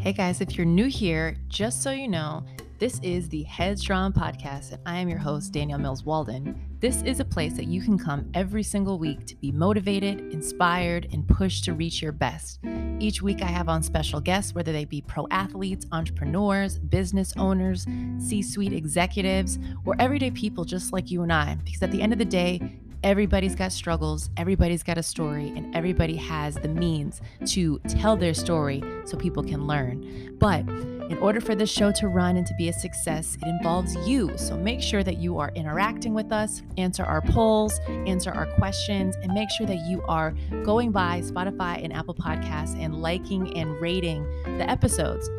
Hey guys, if you're new here, just so you know, this is the Headstrong Podcast, and I am your host, Danielle Mills Walden. This is a place that you can come every single week to be motivated, inspired, and pushed to reach your best. Each week, I have on special guests, whether they be pro athletes, entrepreneurs, business owners, C suite executives, or everyday people just like you and I. Because at the end of the day, Everybody's got struggles, everybody's got a story, and everybody has the means to tell their story so people can learn. But in order for this show to run and to be a success, it involves you. So make sure that you are interacting with us, answer our polls, answer our questions, and make sure that you are going by Spotify and Apple Podcasts and liking and rating the episodes.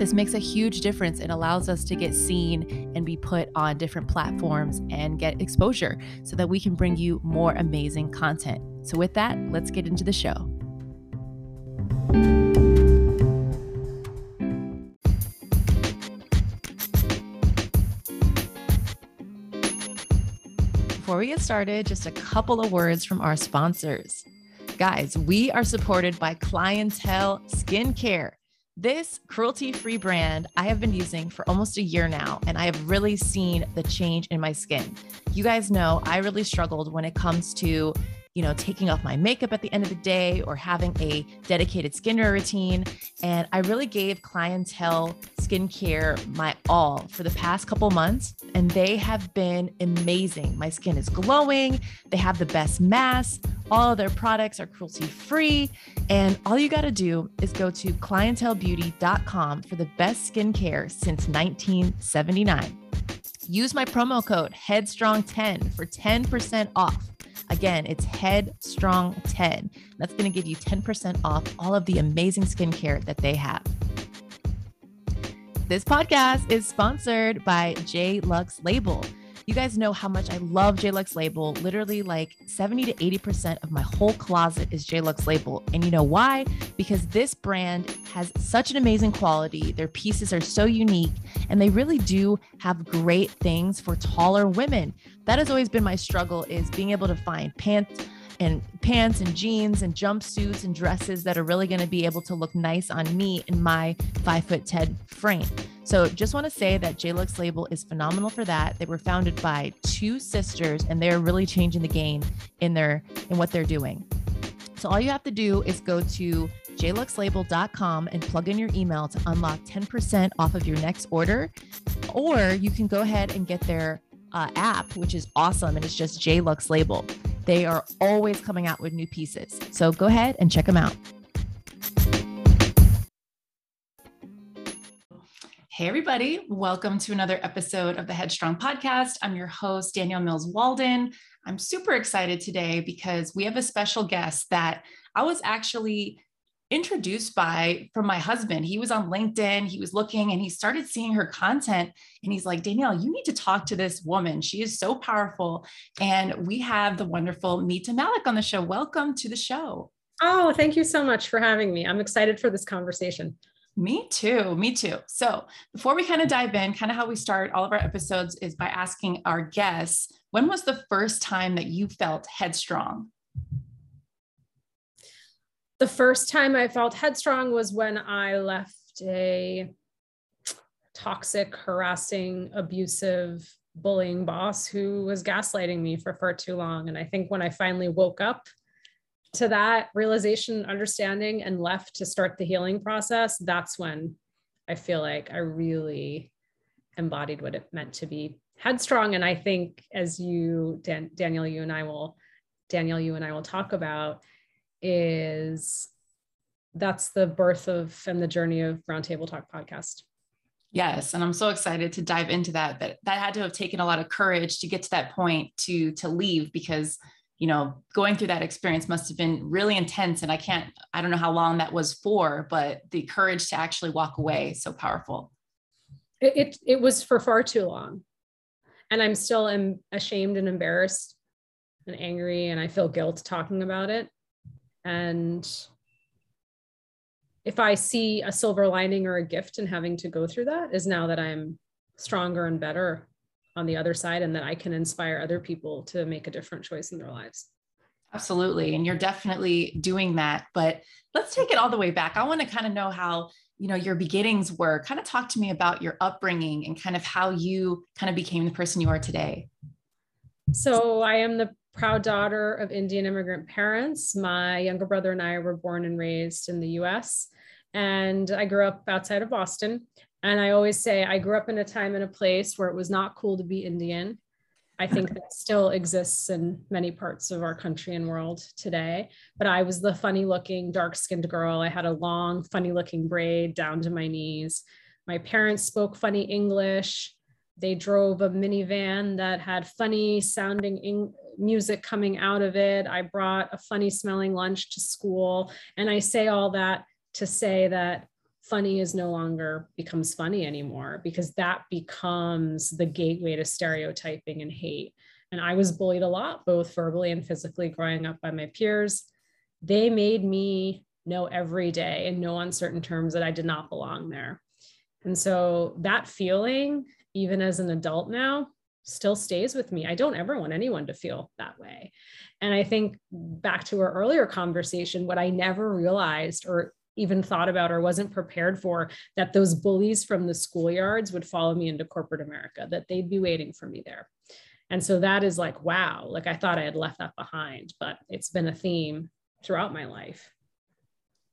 This makes a huge difference. It allows us to get seen and be put on different platforms and get exposure so that we can bring you more amazing content. So, with that, let's get into the show. Before we get started, just a couple of words from our sponsors. Guys, we are supported by Clientele Skincare. This cruelty free brand I have been using for almost a year now, and I have really seen the change in my skin. You guys know I really struggled when it comes to you know, taking off my makeup at the end of the day or having a dedicated skincare routine. And I really gave clientele skincare my all for the past couple months, and they have been amazing. My skin is glowing, they have the best mask. All of their products are cruelty free. And all you got to do is go to clientelebeauty.com for the best skincare since 1979. Use my promo code HEADSTRONG10 for 10% off. Again, it's Headstrong 10. That's going to give you 10% off all of the amazing skincare that they have. This podcast is sponsored by J Lux Label. You guys know how much I love J Lux Label. Literally, like 70 to 80% of my whole closet is J Lux Label. And you know why? Because this brand has such an amazing quality. Their pieces are so unique, and they really do have great things for taller women. That has always been my struggle is being able to find pants and pants and jeans and jumpsuits and dresses that are really going to be able to look nice on me in my five foot 10 frame. So just want to say that JLux label is phenomenal for that. They were founded by two sisters and they're really changing the game in their in what they're doing. So all you have to do is go to jluxlabel.com and plug in your email to unlock 10% off of your next order. Or you can go ahead and get their uh, app, which is awesome. And it's just JLux Label. They are always coming out with new pieces. So go ahead and check them out. Hey, everybody. Welcome to another episode of the Headstrong Podcast. I'm your host, Danielle Mills Walden. I'm super excited today because we have a special guest that I was actually introduced by from my husband. He was on LinkedIn, he was looking and he started seeing her content and he's like, "Danielle, you need to talk to this woman. She is so powerful." And we have the wonderful Mita Mallick on the show. Welcome to the show. Oh, thank you so much for having me. I'm excited for this conversation. Me too. Me too. So, before we kind of dive in, kind of how we start all of our episodes is by asking our guests, when was the first time that you felt headstrong? the first time I felt headstrong was when I left a toxic, harassing, abusive, bullying boss who was gaslighting me for far too long. And I think when I finally woke up to that realization, understanding, and left to start the healing process, that's when I feel like I really embodied what it meant to be headstrong. And I think as you, Dan, Daniel, you and I will, Daniel, you and I will talk about, is that's the birth of and the journey of Brown Table Talk podcast. Yes, and I'm so excited to dive into that. But that had to have taken a lot of courage to get to that point to to leave because you know going through that experience must have been really intense. And I can't I don't know how long that was for, but the courage to actually walk away so powerful. It it, it was for far too long, and I'm still am ashamed and embarrassed and angry, and I feel guilt talking about it. And if I see a silver lining or a gift in having to go through that, is now that I'm stronger and better on the other side and that I can inspire other people to make a different choice in their lives. Absolutely. And you're definitely doing that. But let's take it all the way back. I want to kind of know how you know your beginnings were kind of talk to me about your upbringing and kind of how you kind of became the person you are today so i am the proud daughter of indian immigrant parents my younger brother and i were born and raised in the us and i grew up outside of boston and i always say i grew up in a time and a place where it was not cool to be indian I think that still exists in many parts of our country and world today. But I was the funny looking, dark skinned girl. I had a long, funny looking braid down to my knees. My parents spoke funny English. They drove a minivan that had funny sounding in- music coming out of it. I brought a funny smelling lunch to school. And I say all that to say that funny is no longer becomes funny anymore because that becomes the gateway to stereotyping and hate. And I was bullied a lot, both verbally and physically, growing up by my peers. They made me know every day in no uncertain terms that I did not belong there. And so that feeling, even as an adult now, still stays with me. I don't ever want anyone to feel that way. And I think back to our earlier conversation, what I never realized or even thought about or wasn't prepared for that those bullies from the schoolyards would follow me into corporate America, that they'd be waiting for me there. And so that is like, wow, like I thought I had left that behind, but it's been a theme throughout my life.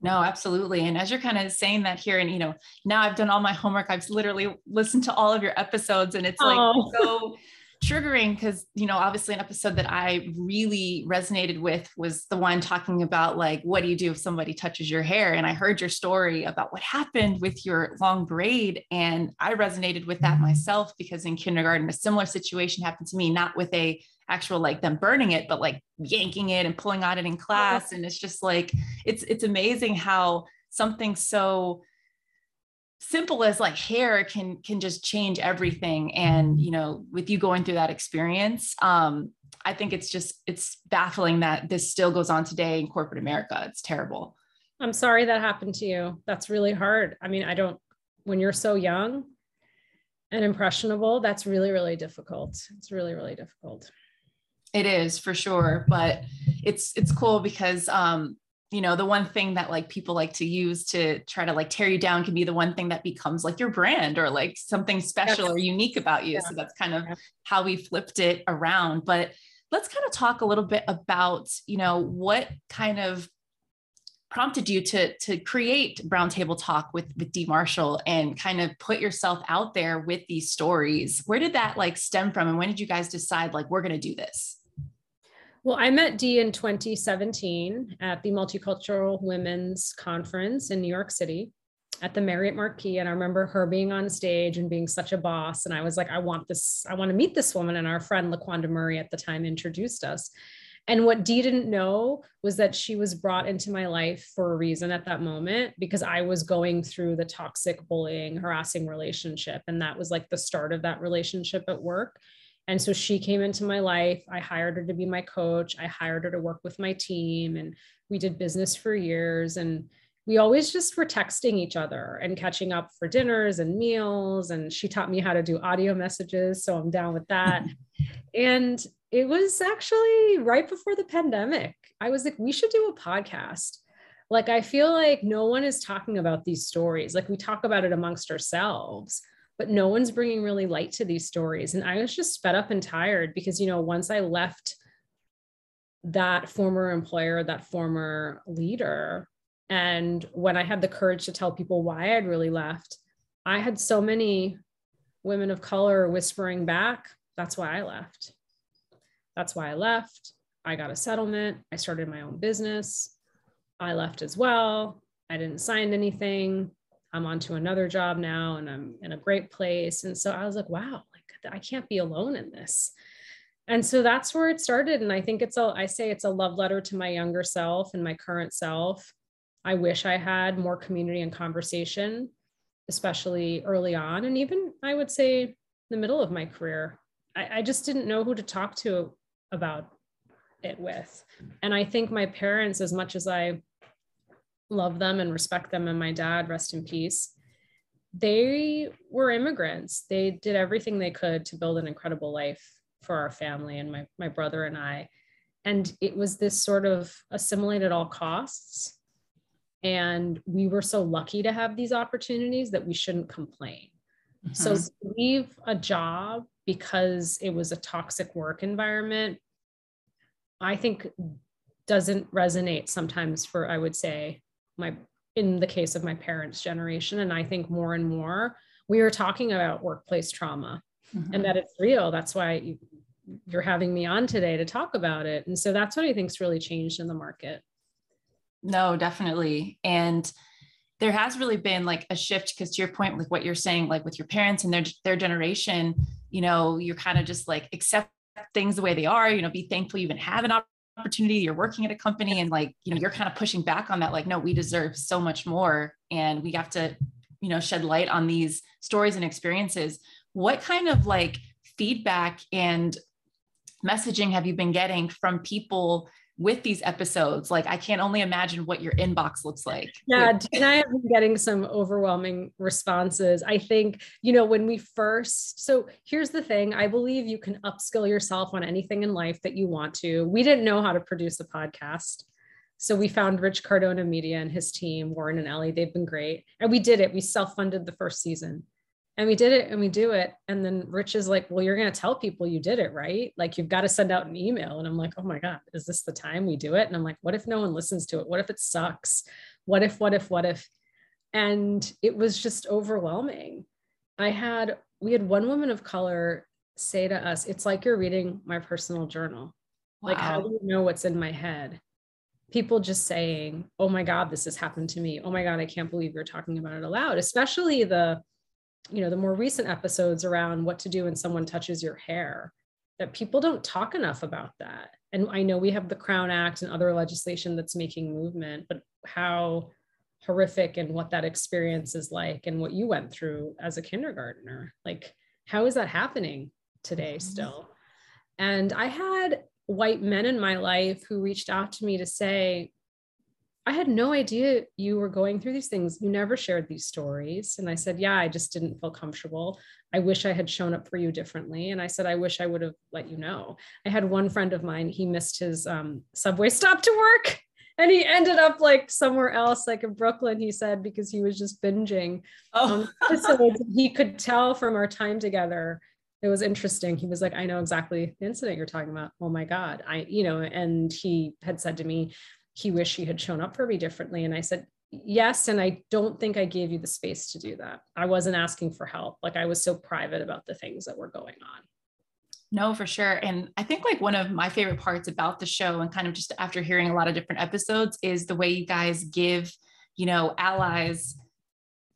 No, absolutely. And as you're kind of saying that here, and you know, now I've done all my homework, I've literally listened to all of your episodes, and it's like oh. so triggering because you know obviously an episode that i really resonated with was the one talking about like what do you do if somebody touches your hair? And i heard your story about what happened with your long braid and i resonated with that mm-hmm. myself because in kindergarten a similar situation happened to me not with a actual like them burning it but like yanking it and pulling on it in oh. class. And it's just like it's it's amazing how something so simple as like hair can can just change everything. And you know with you going through that experience um i think it's just it's baffling that this still goes on today in corporate america. It's terrible. I'm sorry that happened to you. That's really hard. I mean i don't when you're so young and impressionable that's really really difficult. It's really really difficult. It is for sure. But it's it's cool because um you know the one thing that like people like to use to try to like tear you down can be the one thing that becomes like your brand or like something special yes. or unique about you. Yeah. so that's kind of how we flipped it around. But let's kind of talk a little bit about you know what kind of prompted you to to create brown table talk with with dee marshall and kind of put yourself out there with these stories? Where did that like stem from and when did you guys decide like we're going to do this well, I met Dee in 2017 at the Multicultural Women's Conference in New York City at the Marriott Marquis. And I remember her being on stage and being such a boss. And I was like, I want this, I want to meet this woman. And our friend LaQuanda Murray at the time introduced us. And what Dee didn't know was that she was brought into my life for a reason at that moment because I was going through the toxic bullying, harassing relationship. And that was like the start of that relationship at work. And so she came into my life. I hired her to be my coach. I hired her to work with my team, and we did business for years. And we always just were texting each other and catching up for dinners and meals. And she taught me how to do audio messages. So I'm down with that. and it was actually right before the pandemic. I was like, we should do a podcast. Like, I feel like no one is talking about these stories. Like, we talk about it amongst ourselves but no one's bringing really light to these stories. And I was just fed up and tired because, you know, once I left that former employer, that former leader, and when I had the courage to tell people why I'd really left, I had so many women of color whispering back, that's why I left. That's why I left. I got a settlement. I started my own business. I left as well. I didn't sign anything. I'm on to another job now and I'm in a great place. And so I was like, wow, like I can't be alone in this. And so that's where it started. And I think it's a, I say it's a love letter to my younger self and my current self. I wish I had more community and conversation, especially early on. And even I would say the middle of my career. I, I just didn't know who to talk to about it with. And I think my parents, as much as I love them and respect them. And my dad, rest in peace, they were immigrants. They did everything they could to build an incredible life for our family and my, my brother and I. And it was this sort of assimilate at all costs. And we were so lucky to have these opportunities that we shouldn't complain. Mm-hmm. So leave a job because it was a toxic work environment, I think doesn't resonate sometimes for, I would say, my in the case of my parents' generation. And I think more and more we are talking about workplace trauma mm-hmm. and that it's real. That's why you, you're having me on today to talk about it. And so that's what I think's really changed in the market. No, definitely. And there has really been like a shift because to your point like what you're saying like with your parents and their their generation you know you're kind of just like accept things the way they are you know be thankful you even have an opportunity you're working at a company and like you know you're kind of pushing back on that like no we deserve so much more and we have to you know shed light on these stories and experiences. What kind of like feedback and messaging have you been getting from people with these episodes like i can't only imagine what your inbox looks like. Yeah and i have been getting some overwhelming responses. I think you know when we first so here's the thing i believe you can upskill yourself on anything in life that you want to. We didn't know how to produce a podcast so we found rich cardona media and his team warren and ellie they've been great and we did it. We self-funded the first season and we did it and we do it. And then rich is like well you're going to tell people you did it right? Like you've got to send out an email. And i'm like oh my god is this the time we do it? And i'm like what if no one listens to it? What if it sucks? What if what if what if? And it was just overwhelming. I had we had one woman of color say to us it's like you're reading my personal journal. Wow. like how do you know what's in my head? People just saying oh my god this has happened to me. Oh my god i can't believe you're talking about it aloud. Especially the you know the more recent episodes around what to do when someone touches your hair that people don't talk enough about that. And i know we have the crown act and other legislation that's making movement but how horrific and what that experience is like and what you went through as a kindergartner. Like how is that happening today mm-hmm. still? And i had white men in my life who reached out to me to say I had no idea you were going through these things. You never shared these stories. And I said, Yeah, I just didn't feel comfortable. I wish I had shown up for you differently. And I said, I wish I would have let you know. I had one friend of mine, he missed his um, subway stop to work and he ended up like somewhere else, like in Brooklyn, he said, because he was just binging. Oh. Um, he could tell from our time together. It was interesting. He was like, I know exactly the incident you're talking about. Oh my God. I, you know, and he had said to me, he wished he had shown up for me differently. And I said, yes. And I don't think I gave you the space to do that. I wasn't asking for help. Like I was so private about the things that were going on. No, for sure. And I think like one of my favorite parts about the show and kind of just after hearing a lot of different episodes is the way you guys give, you know, allies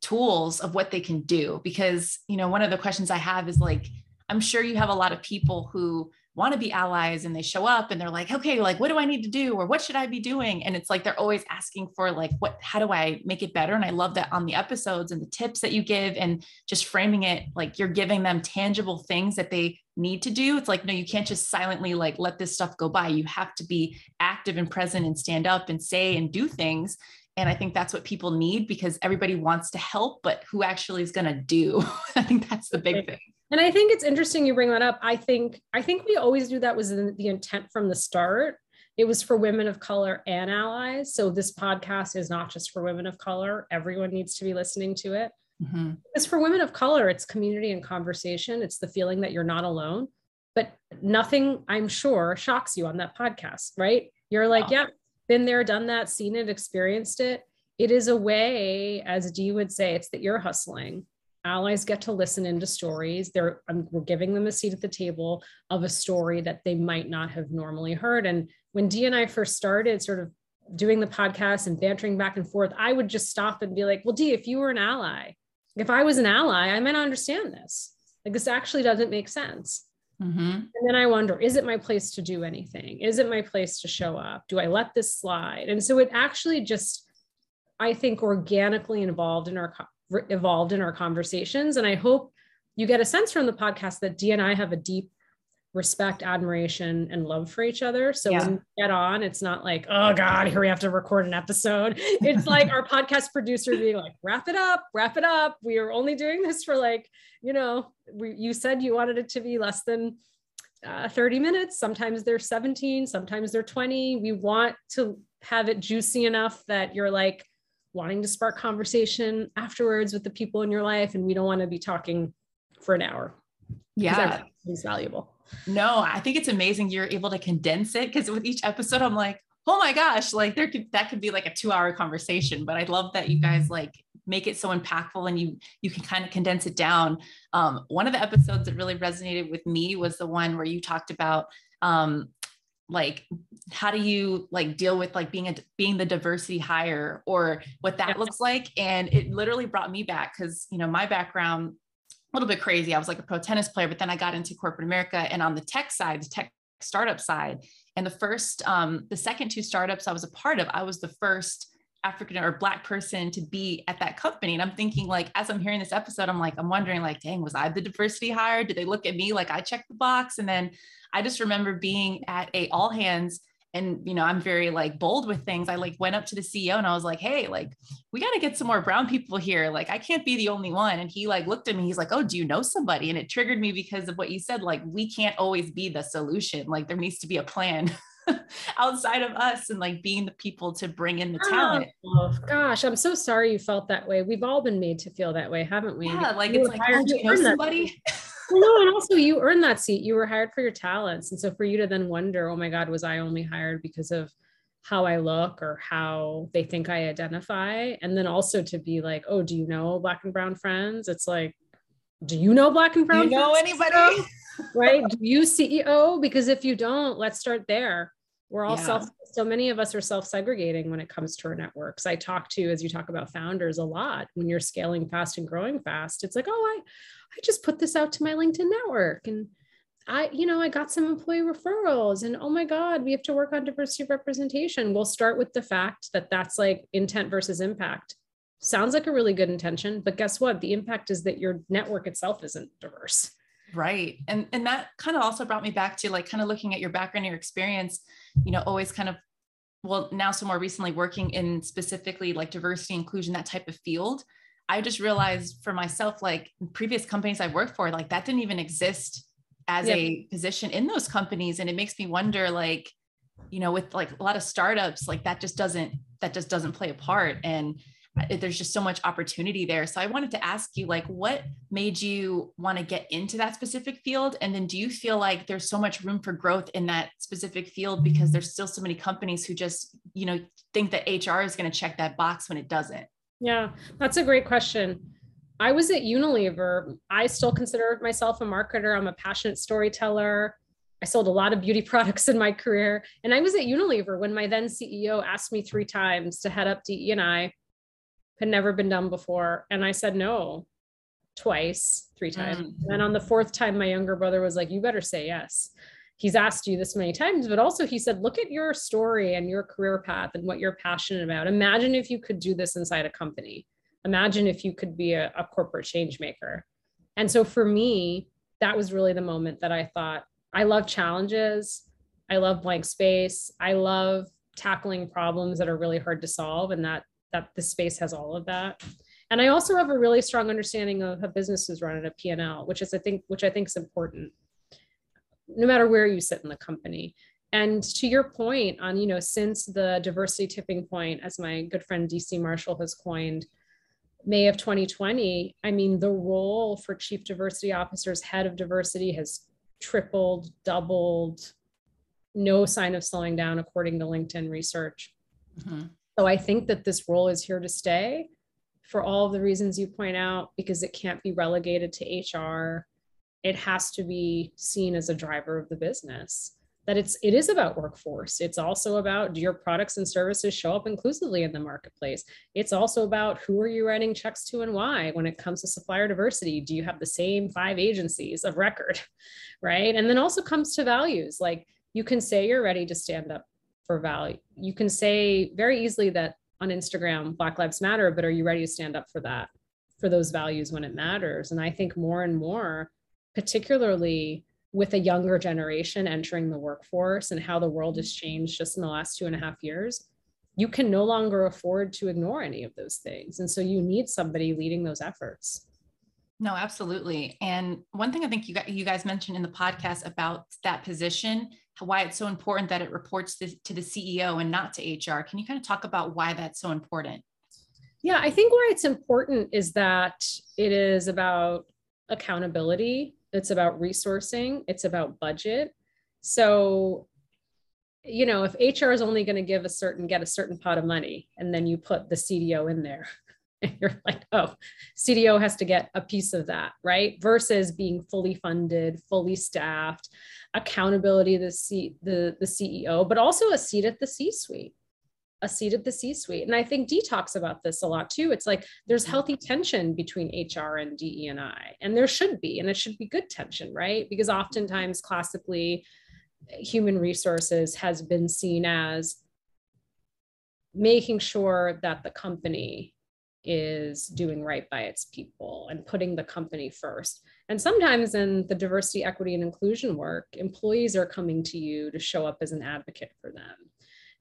tools of what they can do. Because, you know, one of the questions I have is like, I'm sure you have a lot of people who want to be allies and they show up and they're like okay like what do i need to do? Or what should i be doing? And it's like they're always asking for like what how do i make it better? And i love that on the episodes and the tips that you give and just framing it like you're giving them tangible things that they need to do. It's like no you can't just silently like let this stuff go by. You have to be active and present and stand up and say and do things. And i think that's what people need because everybody wants to help but who actually is going to do? I think that's the big thing and i think it's interesting you bring that up. I think i think we always knew that was the intent from the start. It was for women of color and allies. So this podcast is not just for women of color. Everyone needs to be listening to it. Mm-hmm. it's for women of color. It's community and conversation. It's the feeling that you're not alone. But nothing i'm sure shocks you on that podcast right? You're like yeah been there done that seen it experienced it. It is a way as dee would say it's that you're hustling allies get to listen into stories. They're I'm, we're giving them a seat at the table of a story that they might not have normally heard. And when dee and i first started sort of doing the podcast and bantering back and forth i would just stop and be like well dee if you were an ally if i was an ally i might not understand this. Like this actually doesn't make sense. Mm-hmm. and then i wonder is it my place to do anything? Is it my place to show up? Do i let this slide? And so it actually just i think organically involved in our re- evolved in our conversations. And I hope you get a sense from the podcast that Dee and I have a deep respect, admiration, and love for each other. So yeah. when we get on, it's not like, oh God, here we have to record an episode. It's like our podcast producer being like, wrap it up, wrap it up. We are only doing this for like, you know, we, you said you wanted it to be less than uh, 30 minutes. Sometimes they're 17, sometimes they're 20. We want to have it juicy enough that you're like, wanting to spark conversation afterwards with the people in your life. And we don't want to be talking for an hour. Yeah. It's valuable. No, I think it's amazing you're able to condense it because with each episode, I'm like, oh my gosh, like there could that could be like a two hour conversation. But I love that you guys like make it so impactful and you you can kind of condense it down. Um, one of the episodes that really resonated with me was the one where you talked about um, like how do you like deal with like being a being the diversity hire or what that looks like? And it literally brought me back because you know my background a little bit crazy. I was like a pro tennis player but then i got into corporate america and on the tech side the tech startup side. And the first um the second two startups i was a part of i was the first African or black person to be at that company. And I'm thinking like, as I'm hearing this episode, I'm like, I'm wondering like, dang, was I the diversity hire? Did they look at me like I checked the box? And then I just remember being at a all hands and you know i'm very like bold with things. I like went up to the ceo and i was like hey like we got to get some more brown people here. Like i can't be the only one. And he like looked at me. He's like oh do you know somebody? And it triggered me because of what you said like we can't always be the solution. Like there needs to be a plan outside of us and like being the people to bring in the oh, talent. Oh, gosh, I'm so sorry you felt that way. We've all been made to feel that way, haven't we? Yeah, like you it's like, oh, do you know somebody? no, and also you earned that seat. You were hired for your talents. And so for you to then wonder, oh my God, was I only hired because of how I look or how they think I identify? And then also to be like, oh, do you know black and brown friends? It's like, do you know black and brown? Do you know anybody? right? Do you CEO? Because if you don't, let's start there. We're all yeah. self, so many of us are self segregating when it comes to our networks. I talk to, as you talk about founders a lot, when you're scaling fast and growing fast, it's like, oh, I, I just put this out to my LinkedIn network and I, you know, I got some employee referrals and oh my God, we have to work on diversity representation. We'll start with the fact that that's like intent versus impact. Sounds like a really good intention, but guess what? The impact is that your network itself isn't diverse. Right. And and that kind of also brought me back to like kind of looking at your background, your experience, you know, always kind of well, now so more recently working in specifically like diversity, inclusion, that type of field. I just realized for myself, like previous companies I worked for, like that didn't even exist as yep. a position in those companies. And it makes me wonder, like, you know, with like a lot of startups, like that just doesn't, that just doesn't play a part. And there's just so much opportunity there. So I wanted to ask you, like, what made you want to get into that specific field? And then do you feel like there's so much room for growth in that specific field because there's still so many companies who just, you know, think that HR is going to check that box when it doesn't? Yeah, that's a great question. I was at Unilever. I still consider myself a marketer. I'm a passionate storyteller. I sold a lot of beauty products in my career. And I was at Unilever when my then CEO asked me three times to head up DE and I had never been done before. And I said no twice, three times. Mm-hmm. And on the fourth time, my younger brother was like, You better say yes. He's asked you this many times, but also he said, Look at your story and your career path and what you're passionate about. Imagine if you could do this inside a company. Imagine if you could be a, a corporate change maker. And so for me, that was really the moment that I thought, I love challenges. I love blank space. I love tackling problems that are really hard to solve. And that that the space has all of that. And I also have a really strong understanding of how businesses run at a P&L, which is I think which I think is important no matter where you sit in the company. And to your point on, you know, since the diversity tipping point, as my good friend DC Marshall has coined, May of 2020, I mean, the role for chief diversity officers, head of diversity has tripled, doubled, no sign of slowing down, according to LinkedIn research. Mm-hmm. So I think that this role is here to stay for all of the reasons you point out, because it can't be relegated to HR. It has to be seen as a driver of the business. That it's it is about workforce. It's also about do your products and services show up inclusively in the marketplace. It's also about who are you writing checks to and why when it comes to supplier diversity. Do you have the same five agencies of record, right? And then also comes to values like you can say you're ready to stand up for value. You can say very easily that on Instagram, Black Lives Matter, but are you ready to stand up for that, for those values when it matters? And I think more and more, particularly with a younger generation entering the workforce and how the world has changed just in the last two and a half years, you can no longer afford to ignore any of those things. And so you need somebody leading those efforts. No, absolutely. And one thing I think you got, you guys mentioned in the podcast about that position why it's so important that it reports to, to the CEO and not to HR. Can you kind of talk about why that's so important? Yeah, I think why it's important is that it is about accountability, it's about resourcing, it's about budget. So, you know, if HR is only going to give a certain, get a certain pot of money, and then you put the CDO in there, and you're like, oh, CDO has to get a piece of that, right? Versus being fully funded, fully staffed, accountability the C, the the CEO, but also a seat at the C-suite a seat at the C suite. And I think Dee talks about this a lot too. It's like there's mm-hmm. healthy tension between HR and DE and I, and there should be, and it should be good tension, right? Because oftentimes, mm-hmm. classically, human resources has been seen as making sure that the company is doing right by its people and putting the company first. And sometimes in the diversity, equity, and inclusion work, employees are coming to you to show up as an advocate for them.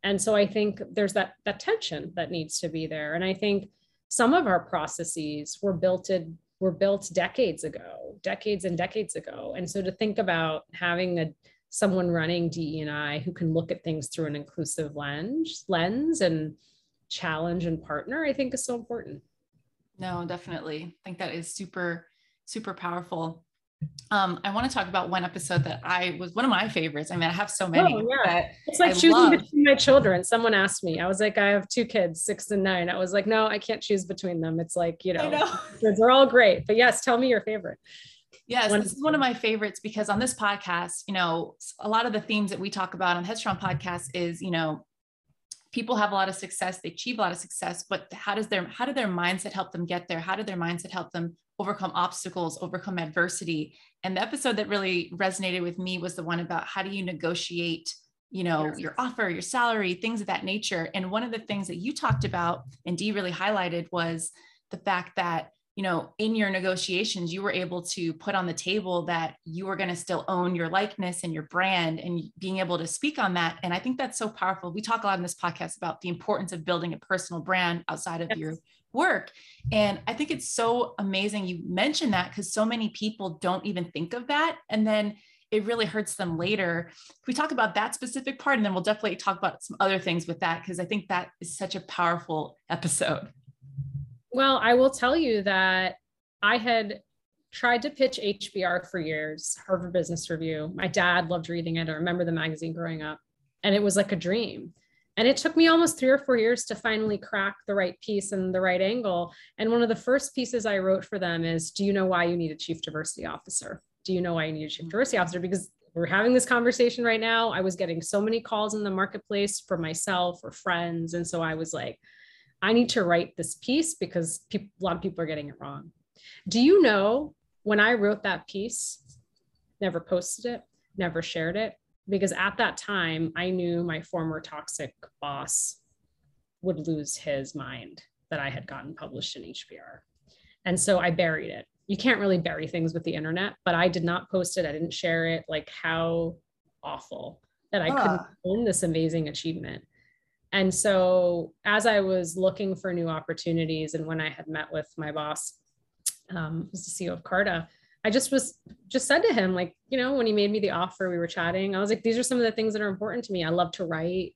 And so i think there's that that tension that needs to be there. And i think some of our processes were built in were built decades ago decades and decades ago. And so to think about having a someone running DE&I who can look at things through an inclusive lens lens and challenge and partner i think is so important no definitely i think that is super super powerful um, I want to talk about one episode that I was one of my favorites. I mean, I have so many. Oh, yeah. It's like I choosing love. between my children. Someone asked me, I was like, I have two kids, six and nine. I was like, no, I can't choose between them. It's like, you know, know. they're all great. But yes, tell me your favorite. Yes, one this is one of my favorites because on this podcast, you know, a lot of the themes that we talk about on the Headstrong podcast is, you know, people have a lot of success, they achieve a lot of success, but how does their how did their mindset help them get there? How did their mindset help them overcome obstacles, overcome adversity. And the episode that really resonated with me was the one about how do you negotiate, you know, yes. your offer, your salary, things of that nature. And one of the things that you talked about and Dee really highlighted was the fact that you know in your negotiations you were able to put on the table that you were going to still own your likeness and your brand and being able to speak on that and i think that's so powerful we talk a lot in this podcast about the importance of building a personal brand outside of yes. your work. And I think it's so amazing you mentioned that because so many people don't even think of that. And then it really hurts them later. We talk about that specific part, and then we'll definitely talk about some other things with that, because I think that is such a powerful episode. Well, I will tell you that I had tried to pitch HBR for years, Harvard Business Review. My dad loved reading it. I remember the magazine growing up, and it was like a dream. And it took me almost three or four years to finally crack the right piece and the right angle. And one of the first pieces I wrote for them is Do you know why you need a chief diversity officer? Do you know why you need a chief mm-hmm. diversity officer? Because we're having this conversation right now. I was getting so many calls in the marketplace for myself or friends. And so I was like, I need to write this piece because people, a lot of people are getting it wrong. Do you know when I wrote that piece, never posted it, never shared it, because at that time I knew my former toxic boss would lose his mind that I had gotten published in HBR. And so I buried it. You can't really bury things with the internet, but I did not post it. I didn't share it. Like how awful that I couldn't ah. own this amazing achievement. And so as I was looking for new opportunities and when I had met with my boss, um, who's the CEO of Carta, I just was just said to him, like, you know, when he made me the offer, we were chatting. I was like, these are some of the things that are important to me. I love to write.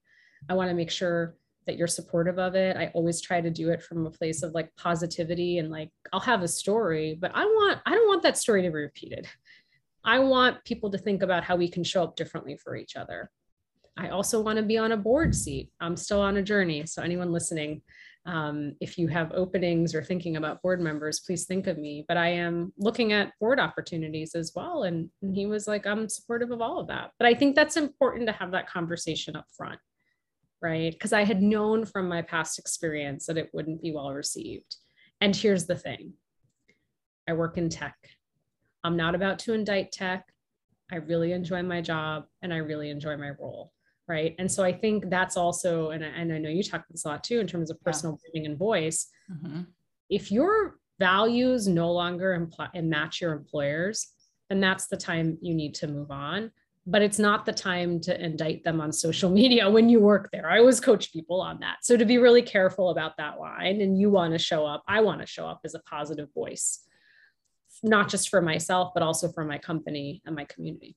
I want to make sure that you're supportive of it. I always try to do it from a place of like positivity and like I'll have a story, but I want I don't want that story to be repeated. I want people to think about how we can show up differently for each other. I also want to be on a board seat. I'm still on a journey. So anyone listening, um, if you have openings or thinking about board members, please think of me. But I am looking at board opportunities as well. And, and he was like, I'm supportive of all of that. But I think that's important to have that conversation up front, right? Because I had known from my past experience that it wouldn't be well received. And here's the thing I work in tech. I'm not about to indict tech. I really enjoy my job and I really enjoy my role right? And so i think that's also and, and i know you talk this a lot too in terms of personal yeah. branding and voice. Mm-hmm. if your values no longer imply and match your employers then that's the time you need to move on. But it's not the time to indict them on social media when you work there. I always coach people on that. So to be really careful about that line and you want to show up i want to show up as a positive voice not just for myself but also for my company and my community.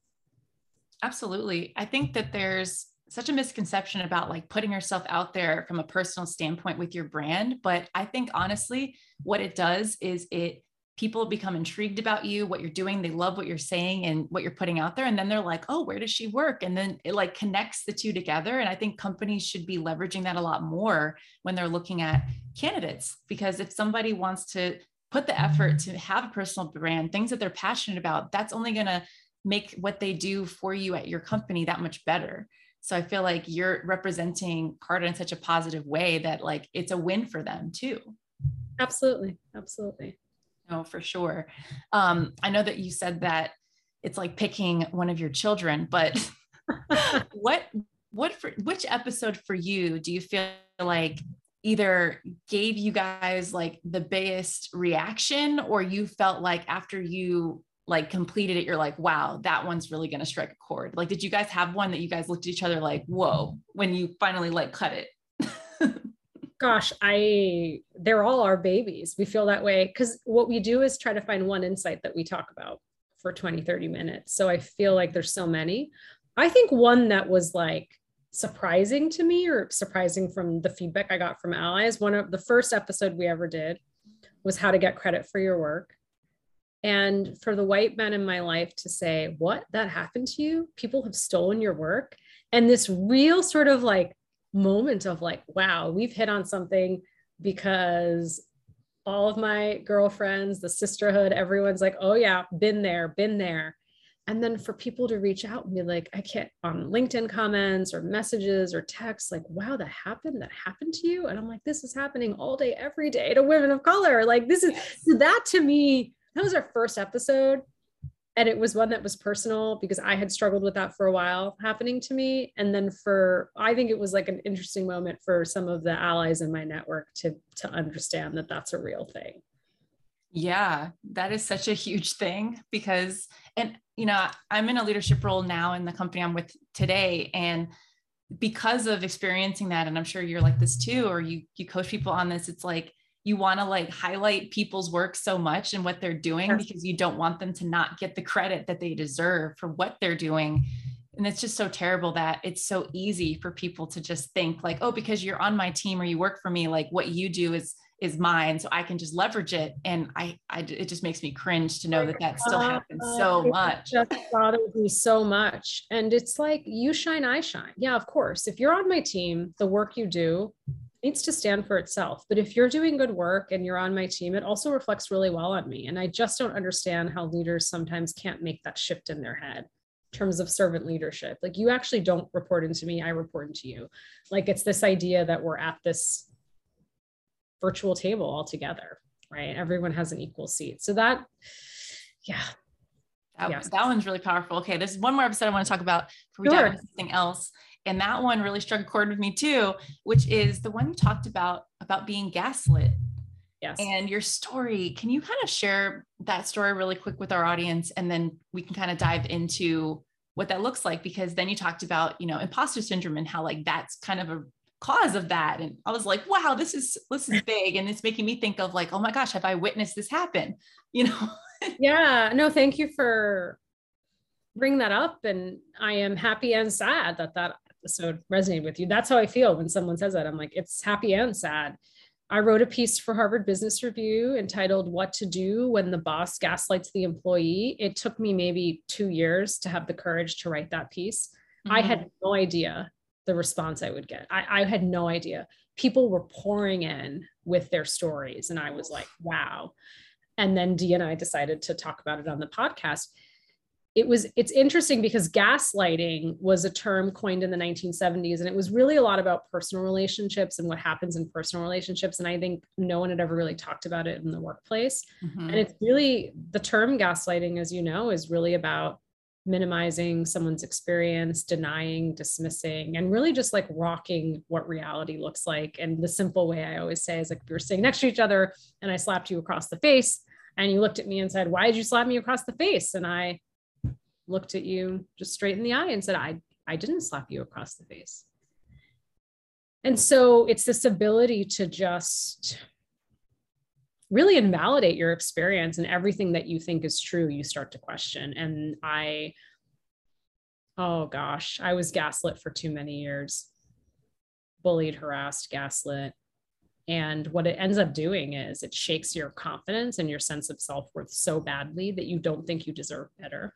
Absolutely. I think that there's such a misconception about like putting yourself out there from a personal standpoint with your brand. But I think honestly, what it does is it people become intrigued about you, what you're doing. They love what you're saying and what you're putting out there. And then they're like, oh, where does she work? And then it like connects the two together. And I think companies should be leveraging that a lot more when they're looking at candidates. Because if somebody wants to put the effort to have a personal brand, things that they're passionate about, that's only going to make what they do for you at your company that much better. So I feel like you're representing Carta in such a positive way that like it's a win for them too. Absolutely. Absolutely. No, for sure. Um, I know that you said that it's like picking one of your children, but what what for which episode for you do you feel like either gave you guys like the biggest reaction or you felt like after you like completed it you're like wow that one's really going to strike a chord. Like did you guys have one that you guys looked at each other like whoa when you finally like cut it? Gosh i they're all our babies. We feel that way because what we do is try to find one insight that we talk about for 20 30 minutes. So i feel like there's so many. I think one that was like surprising to me or surprising from the feedback i got from allies one of the first episode we ever did was how to get credit for your work and for the white men in my life to say what that happened to you people have stolen your work and this real sort of like moment of like, wow, we've hit on something because all of my girlfriends, the sisterhood, everyone's like, oh yeah, been there, been there. And then for people to reach out and be like, I can't on LinkedIn comments or messages or texts, like, wow, that happened, that happened to you. And I'm like, this is happening all day, every day to women of color. Like, this is that to me, that was our first episode and it was one that was personal because I had struggled with that for a while happening to me. And then for I think it was like an interesting moment for some of the allies in my network to to understand that that's a real thing. Yeah, that is such a huge thing because and you know, I'm in a leadership role now in the company I'm with today and because of experiencing that and I'm sure you're like this too or you you coach people on this it's like you want to like highlight people's work so much and what they're doing because you don't want them to not get the credit that they deserve for what they're doing. And it's just so terrible that it's so easy for people to just think like oh because you're on my team or you work for me like what you do is is mine so i can just leverage it. And i, I it just makes me cringe to know that that still uh, happens so much. just bothers me so much. And it's like you shine i shine. Yeah of course. If you're on my team the work you do needs to stand for itself. But if you're doing good work and you're on my team, it also reflects really well on me. And I just don't understand how leaders sometimes can't make that shift in their head in terms of servant leadership. Like you actually don't report into me, I report into you. Like it's this idea that we're at this virtual table all together, right? Everyone has an equal seat. So that, yeah. That, yeah. that one's really powerful. Okay, there's one more episode I want to talk about before we sure. dive into something else and that one really struck a chord with me too which is the one you talked about about being gaslit. Yes. And your story can you kind of share that story really quick with our audience? And then we can kind of dive into what that looks like because then you talked about you know imposter syndrome and how like that's kind of a cause of that. And i was like wow this is this is big. And it's making me think of like oh my gosh have i witnessed this happen? You know? Yeah. No thank you for bring that up. And i am happy and sad that that episode resonated with you. That's how I feel when someone says that. I'm like, it's happy and sad. I wrote a piece for Harvard Business Review entitled What to Do When the Boss Gaslights the Employee. It took me maybe two years to have the courage to write that piece. Mm-hmm. I had no idea the response I would get. I, I had no idea. People were pouring in with their stories, and I was like, wow. And then Dee and I decided to talk about it on the podcast it was it's interesting because gaslighting was a term coined in the 1970s and it was really a lot about personal relationships and what happens in personal relationships and i think no one had ever really talked about it in the workplace. Mm-hmm. and it's really the term gaslighting as you know is really about minimizing someone's experience denying dismissing and really just like rocking what reality looks like. And the simple way i always say is like if we were sitting next to each other and i slapped you across the face and you looked at me and said why did you slap me across the face? And i looked at you just straight in the eye and said, I, I didn't slap you across the face. And so it's this ability to just really invalidate your experience and everything that you think is true, you start to question. And I, Oh gosh, I was gaslit for too many years. Bullied, harassed, gaslit. And what it ends up doing is it shakes your confidence and your sense of self worth so badly that you don't think you deserve better.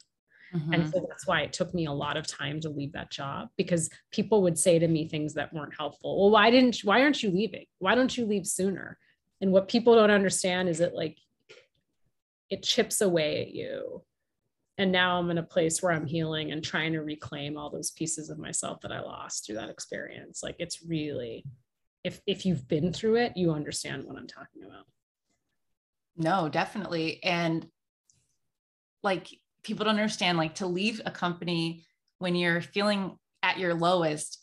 Mm-hmm. And so that's why it took me a lot of time to leave that job because people would say to me things that weren't helpful. Well, why didn't, why aren't you leaving? Why don't you leave sooner? And what people don't understand is that like it chips away at you. And now I'm in a place where I'm healing and trying to reclaim all those pieces of myself that I lost through that experience. Like it's really, if if you've been through it, you understand what I'm talking about. No, definitely. And like people don't understand, like to leave a company when you're feeling at your lowest,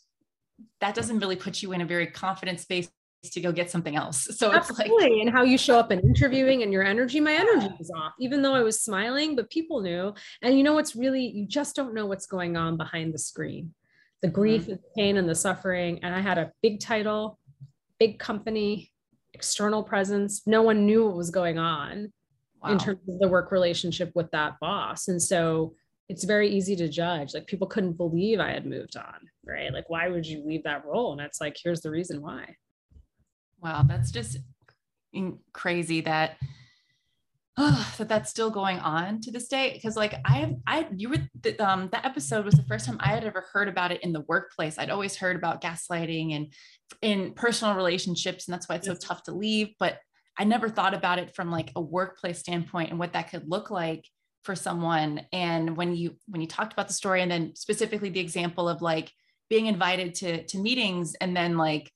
that doesn't really put you in a very confident space to go get something else. So Absolutely. it's like and how you show up in interviewing and your energy. My energy was off, even though I was smiling, but people knew. And you know what's really you just don't know what's going on behind the screen. The grief, mm-hmm. the pain, and the suffering. And I had a big title, big company, external presence. No one knew what was going on wow. in terms of the work relationship with that boss. And so it's very easy to judge. Like people couldn't believe I had moved on, right? Like, why would you leave that role? And it's like, here's the reason why. Wow, that's just crazy that oh, that that's still going on to this day. Because like I have, I you were the, um that episode was the first time I had ever heard about it in the workplace. I'd always heard about gaslighting and in personal relationships, and that's why it's so tough to leave. But I never thought about it from like a workplace standpoint and what that could look like for someone. And when you when you talked about the story, and then specifically the example of like being invited to to meetings and then like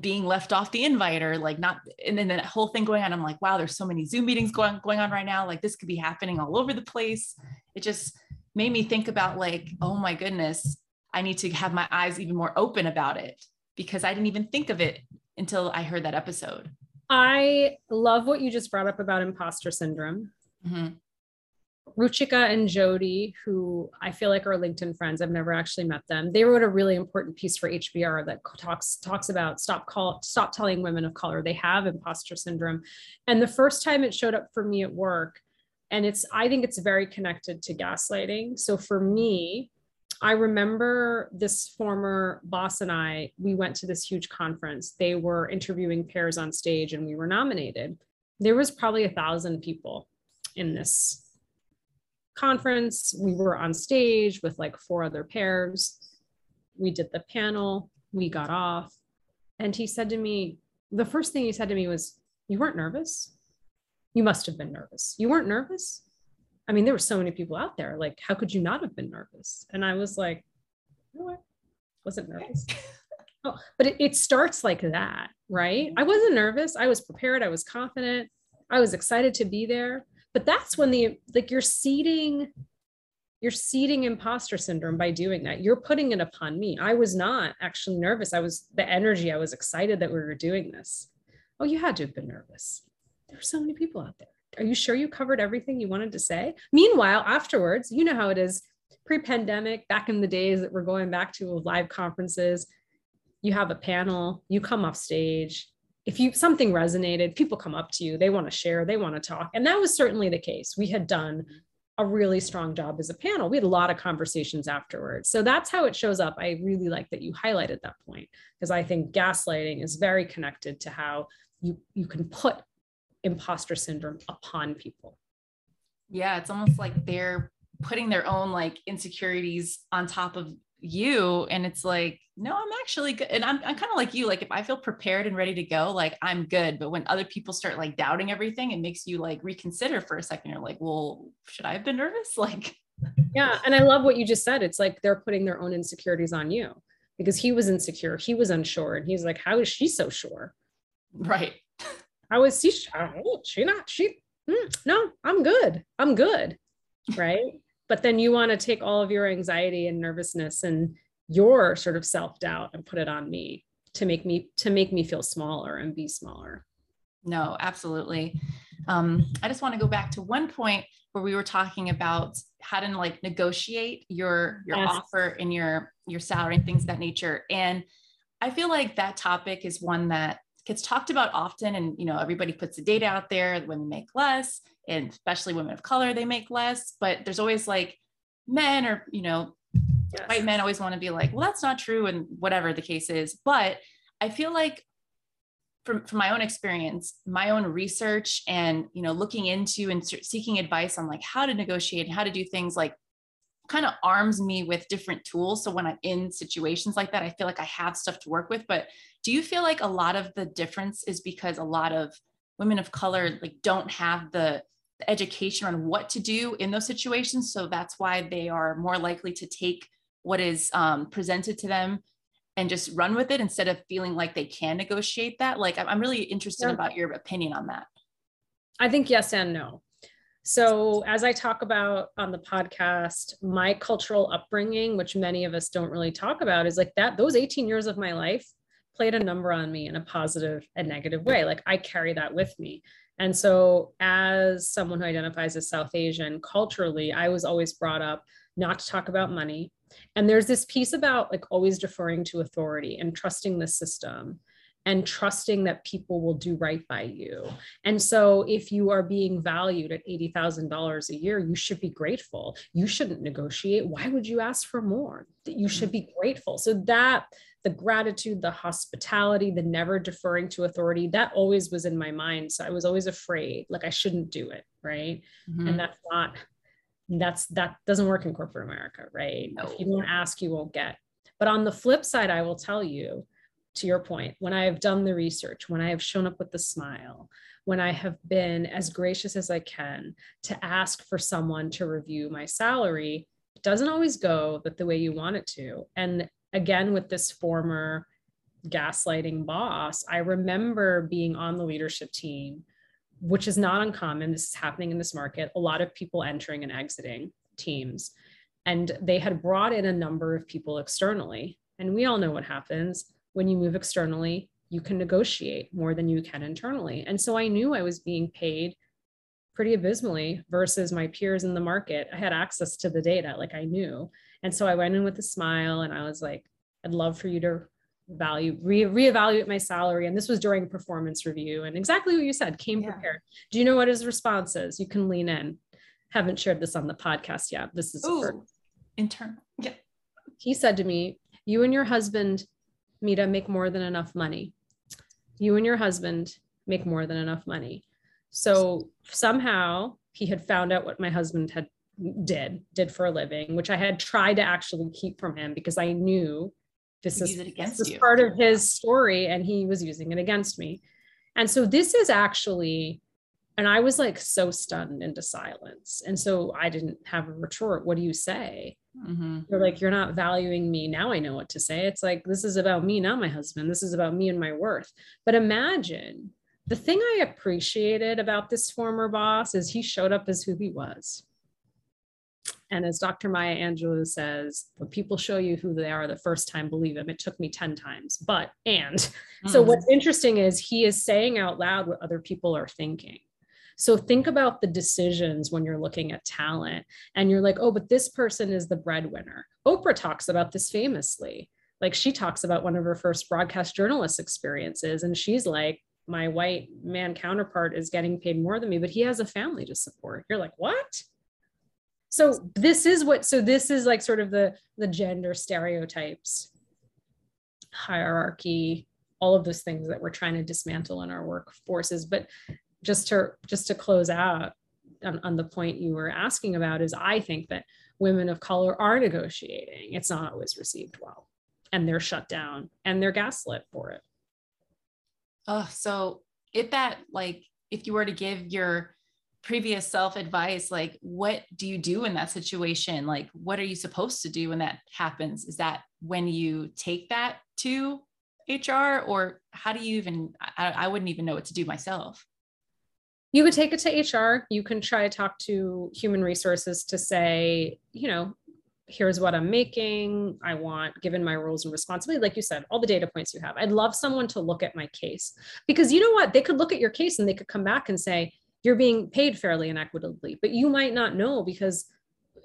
being left off the invite or like not and then that whole thing going on i'm like wow there's so many zoom meetings going going on right now. Like this could be happening all over the place. It just made me think about like oh my goodness i need to have my eyes even more open about it because i didn't even think of it until i heard that episode i love what you just brought up about imposter syndrome mm-hmm. Ruchika and Jodi, who I feel like are LinkedIn friends, I've never actually met them. They wrote a really important piece for HBR that talks talks about stop call stop telling women of color they have imposter syndrome. And the first time it showed up for me at work, and it's I think it's very connected to gaslighting. So for me, I remember this former boss and I, we went to this huge conference. They were interviewing pairs on stage and we were nominated. There was probably a thousand people in this conference. We were on stage with like four other pairs. We did the panel, we got off. And he said to me, the first thing he said to me was, You weren't nervous? You must have been nervous. You weren't nervous? I mean, there were so many people out there. Like, how could you not have been nervous? And I was like, you know what? Wasn't nervous. oh, but it, it starts like that, right? I wasn't nervous. I was prepared. I was confident. I was excited to be there but that's when the like you're seeding you're seeding imposter syndrome by doing that you're putting it upon me i was not actually nervous i was the energy i was excited that we were doing this oh you had to have been nervous there were so many people out there are you sure you covered everything you wanted to say? Meanwhile afterwards you know how it is. Pre-pandemic back in the days that we're going back to live conferences you have a panel you come off stage. If you something resonated people come up to you. They want to share they want to talk. And that was certainly the case. We had done a really strong job as a panel. We had a lot of conversations afterwards. So that's how it shows up. I really like that you highlighted that point because i think gaslighting is very connected to how you you can put imposter syndrome upon people. Yeah it's almost like they're putting their own like insecurities on top of you and it's like no i'm actually good and i'm, I'm kind of like you like if i feel prepared and ready to go like i'm good but when other people start like doubting everything it makes you like reconsider for a second you're like well should i have been nervous? Like yeah and i love what you just said it's like they're putting their own insecurities on you because he was insecure he was unsure and he's like how is she so sure? Right how is she oh, she not she mm, no i'm good. I'm good right? But then you want to take all of your anxiety and nervousness and your sort of self-doubt and put it on me to make me to make me feel smaller and be smaller. No absolutely. Um, i just want to go back to one point where we were talking about how to like negotiate your your yes. offer and your your salary and things of that nature. And i feel like that topic is one that gets talked about often and you know everybody puts the data out there women make less and especially women of color they make less but there's always like men or you know yes. white men always want to be like, well, that's not true, and whatever the case is. But I feel like from, from my own experience, my own research and you know, looking into and seeking advice on like how to negotiate and how to do things like kind of arms me with different tools. So when I'm in situations like that, I feel like I have stuff to work with. But do you feel like a lot of the difference is because a lot of women of color like don't have the the education on what to do in those situations. So that's why they are more likely to take what is um, presented to them and just run with it instead of feeling like they can negotiate that. Like, I'm really interested yeah. about your opinion on that. I think yes and no. So, as I talk about on the podcast, my cultural upbringing, which many of us don't really talk about, is like that those 18 years of my life played a number on me in a positive and negative way. Like, I carry that with me. And so, as someone who identifies as South Asian, culturally, I was always brought up not to talk about money. And there's this piece about like always deferring to authority and trusting the system and trusting that people will do right by you. And so, if you are being valued at $80,000 a year, you should be grateful. You shouldn't negotiate. Why would you ask for more? You should be grateful. So, that the gratitude, the hospitality, the never deferring to authority, that always was in my mind. So I was always afraid, like I shouldn't do it. Right. Mm-hmm. And that's not, that's, that doesn't work in corporate America. Right. No. If you don't ask, you won't get. But on the flip side, I will tell you, to your point, when I have done the research, when I have shown up with the smile, when I have been as gracious as I can to ask for someone to review my salary, it doesn't always go the way you want it to. And again with this former gaslighting boss, I remember being on the leadership team, which is not uncommon. This is happening in this market. A lot of people entering and exiting teams. And they had brought in a number of people externally. And we all know what happens when you move externally, you can negotiate more than you can internally. And so I knew I was being paid pretty abysmally versus my peers in the market. I had access to the data, like I knew. And so I went in with a smile and I was like, I'd love for you to value, re- reevaluate my salary. And this was during performance review. And exactly what you said, came yeah. prepared. Do you know what his response is? You can lean in. Haven't shared this on the podcast yet. This is internal. Yeah. He said to me, You and your husband, Mita, make more than enough money. You and your husband make more than enough money. So somehow he had found out what my husband had did did for a living, which I had tried to actually keep from him because I knew this is, this is part of his story and he was using it against me. And so this is actually, and I was like so stunned into silence. And so I didn't have a retort. What do you say? Mm-hmm. You're like, you're not valuing me. Now I know what to say. It's like, this is about me, not my husband. This is about me and my worth. But imagine the thing I appreciated about this former boss is he showed up as who he was. And as Dr. Maya Angelou says, when people show you who they are the first time, believe them. It took me 10 times. But, and mm. so what's interesting is he is saying out loud what other people are thinking. So think about the decisions when you're looking at talent and you're like, oh, but this person is the breadwinner. Oprah talks about this famously. Like she talks about one of her first broadcast journalist experiences, and she's like, my white man counterpart is getting paid more than me, but he has a family to support. You're like, what? so this is what so this is like sort of the the gender stereotypes hierarchy all of those things that we're trying to dismantle in our workforces but just to just to close out on, on the point you were asking about is i think that women of color are negotiating. It's not always received well. And they're shut down and they're gaslit for it. Oh so if that like if you were to give your previous self advice like what do you do in that situation? Like what are you supposed to do when that happens? Is that when you take that to hr or how do you even I, I wouldn't even know what to do myself you would take it to hr you can try to talk to human resources to say you know here's what i'm making. I want given my roles and responsibility like you said all the data points you have. I'd love someone to look at my case. Because you know what? They could look at your case and they could come back and say you're being paid fairly and equitably, but you might not know because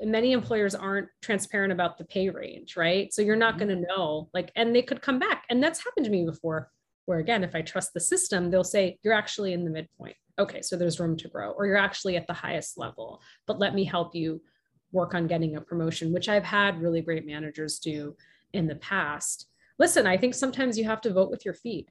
many employers aren't transparent about the pay range, right? So you're not mm-hmm. going to know, like, and they could come back. And that's happened to me before, where again, if I trust the system, they'll say, you're actually in the midpoint. Okay, so there's room to grow, or you're actually at the highest level, but let me help you work on getting a promotion, which I've had really great managers do in the past. Listen, I think sometimes you have to vote with your feet.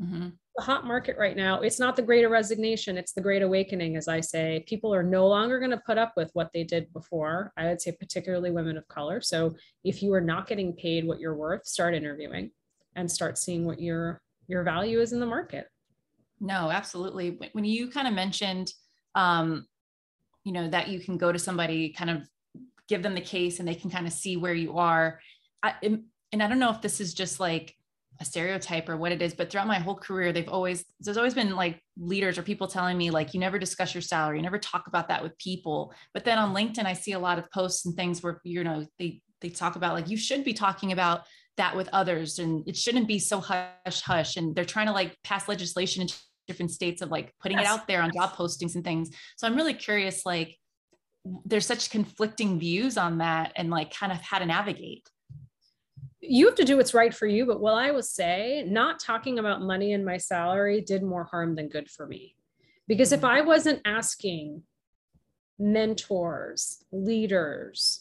Mm-hmm. The hot market right now, it's not the great resignation, it's the great awakening, as I say. People are no longer going to put up with what they did before. I would say, particularly women of color. So if you are not getting paid what you're worth, start interviewing and start seeing what your your value is in the market. No, absolutely. When you kind of mentioned, um, you know, that you can go to somebody, kind of give them the case, and they can kind of see where you are. I, and I don't know if this is just like a stereotype or what it is, but throughout my whole career, they've always, there's always been like leaders or people telling me, like, you never discuss your salary, you never talk about that with people. But then on LinkedIn, I see a lot of posts and things where, you know, they, they talk about like, you should be talking about that with others and it shouldn't be so hush hush. And they're trying to like pass legislation in different states of like putting yes. it out there on job postings and things. So I'm really curious, like, there's such conflicting views on that and like kind of how to navigate you have to do what's right for you. But what I will say, not talking about money and my salary did more harm than good for me. Because if mm-hmm. I wasn't asking mentors, leaders,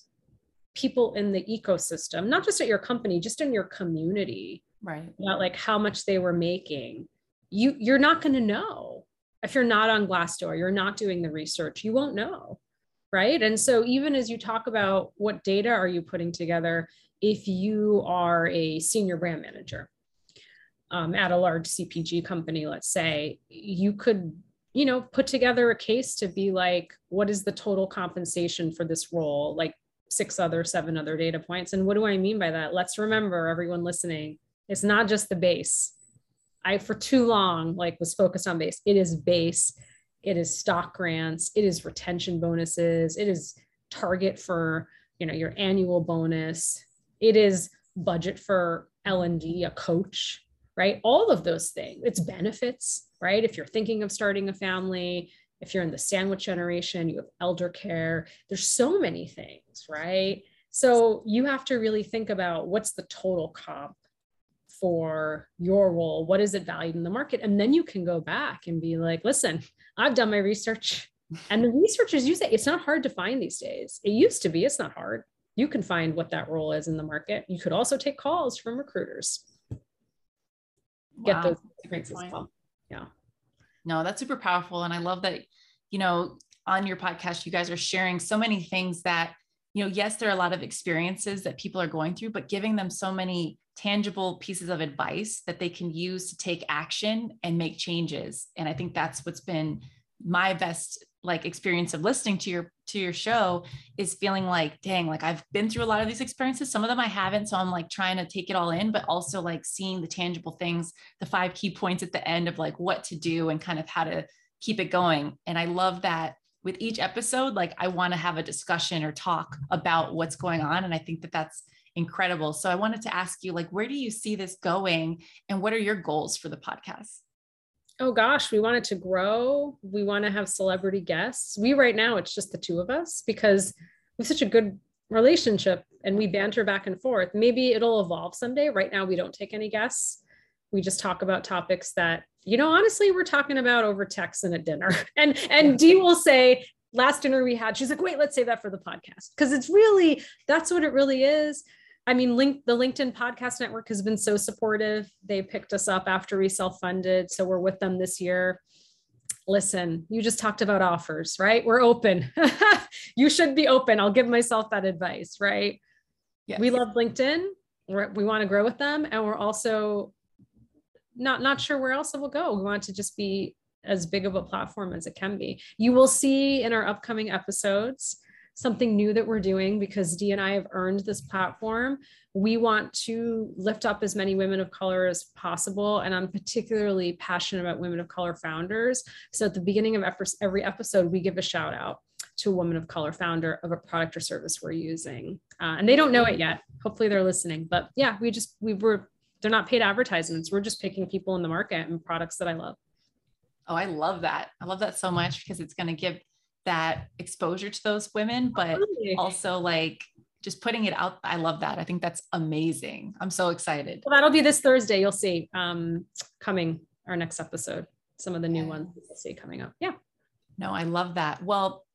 people in the ecosystem, not just at your company, just in your community, right? About like how much they were making, you you're not going to know if you're not on Glassdoor, you're not doing the research, you won't know, right? And so even as you talk about what data are you putting together, if you are a senior brand manager um, at a large CPG company, let's say, you could, you know, put together a case to be like, what is the total compensation for this role? Like six other, seven other data points. And what do I mean by that? Let's remember, everyone listening, it's not just the base. I, for too long, like was focused on base. It is base. It is stock grants. It is retention bonuses. It is target for, you know, your annual bonus it is budget for L&D, a coach, right? All of those things. It's benefits, right? If you're thinking of starting a family, if you're in the sandwich generation, you have elder care. There's so many things, right? So you have to really think about what's the total comp for your role? What is it valued in the market? And then you can go back and be like, listen, I've done my research. And the researchers use it. It's not hard to find these days. It used to be, it's not hard you can find what that role is in the market. You could also take calls from recruiters. Get those experiences as well. Yeah. No, that's super powerful. And I love that, you know, on your podcast, you guys are sharing so many things that, you know, yes, there are a lot of experiences that people are going through, but giving them so many tangible pieces of advice that they can use to take action and make changes. And I think that's what's been my best like experience of listening to your to your show is feeling like dang like i've been through a lot of these experiences. Some of them i haven't so i'm like trying to take it all in but also like seeing the tangible things the five key points at the end of like what to do and kind of how to keep it going. And i love that with each episode like i want to have a discussion or talk about what's going on and i think that that's incredible. So i wanted to ask you like where do you see this going and what are your goals for the podcast oh gosh, we want it to grow. We want to have celebrity guests. We right now, it's just the two of us because we have such a good relationship and we banter back and forth. Maybe it'll evolve someday. Right now, we don't take any guests. We just talk about topics that, you know, honestly, we're talking about over text and at dinner. And and Dee will say, last dinner we had, she's like, wait, let's save that for the podcast. Because it's really, that's what it really is. I mean, link the LinkedIn podcast network has been so supportive. They picked us up after we self-funded. So we're with them this year. Listen, you just talked about offers, right? We're open. you should be open. I'll give myself that advice, right? Yes. We love LinkedIn. We're, we want to grow with them. And we're also not, not sure where else it will go. We want to just be as big of a platform as it can be. You will see in our upcoming episodes something new that we're doing because Dee and I have earned this platform. We want to lift up as many women of color as possible. And I'm particularly passionate about women of color founders. So at the beginning of every episode, we give a shout out to a woman of color founder of a product or service we're using. Uh, and they don't know it yet. Hopefully they're listening. But yeah, we just, we were, they're not paid advertisements. We're just picking people in the market and products that I love. Oh, I love that. I love that so much because it's going to give that exposure to those women, but also like just putting it out. I love that. I think that's amazing. I'm so excited. Well, that'll be this Thursday. You'll see um, coming our next episode. Some of the new ones you'll see coming up. Yeah. No, I love that. Well,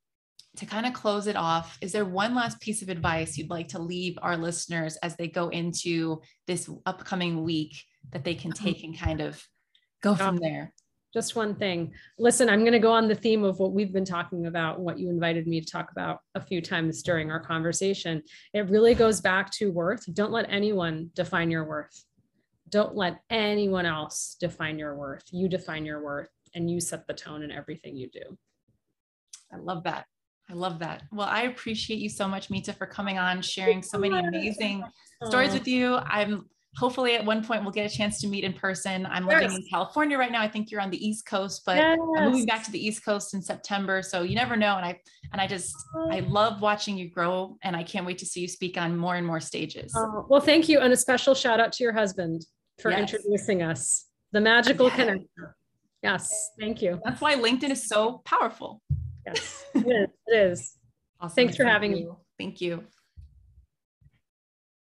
to kind of close it off, is there one last piece of advice you'd like to leave our listeners as they go into this upcoming week that they can uh-huh. take and kind of go from there? Just one thing. Listen, I'm going to go on the theme of what we've been talking about, what you invited me to talk about a few times during our conversation. It really goes back to worth. Don't let anyone define your worth. Don't let anyone else define your worth. You define your worth and you set the tone in everything you do. I love that. I love that. Well, I appreciate you so much, Mita, for coming on, sharing so many amazing stories with you. I'm hopefully at one point we'll get a chance to meet in person. I'm living in California right now. I think you're on the East Coast, but yes. I'm moving back to the East Coast in September. So you never know. And I and I just I oh. love watching you grow and I can't wait to see you speak on more and more stages. Oh, well, thank you. And a special shout out to your husband for yes. introducing us. The magical yes. connection. Yes, thank you. That's why LinkedIn is so powerful. Yes, it is. It is. Awesome. Thanks for having you. me. Thank you.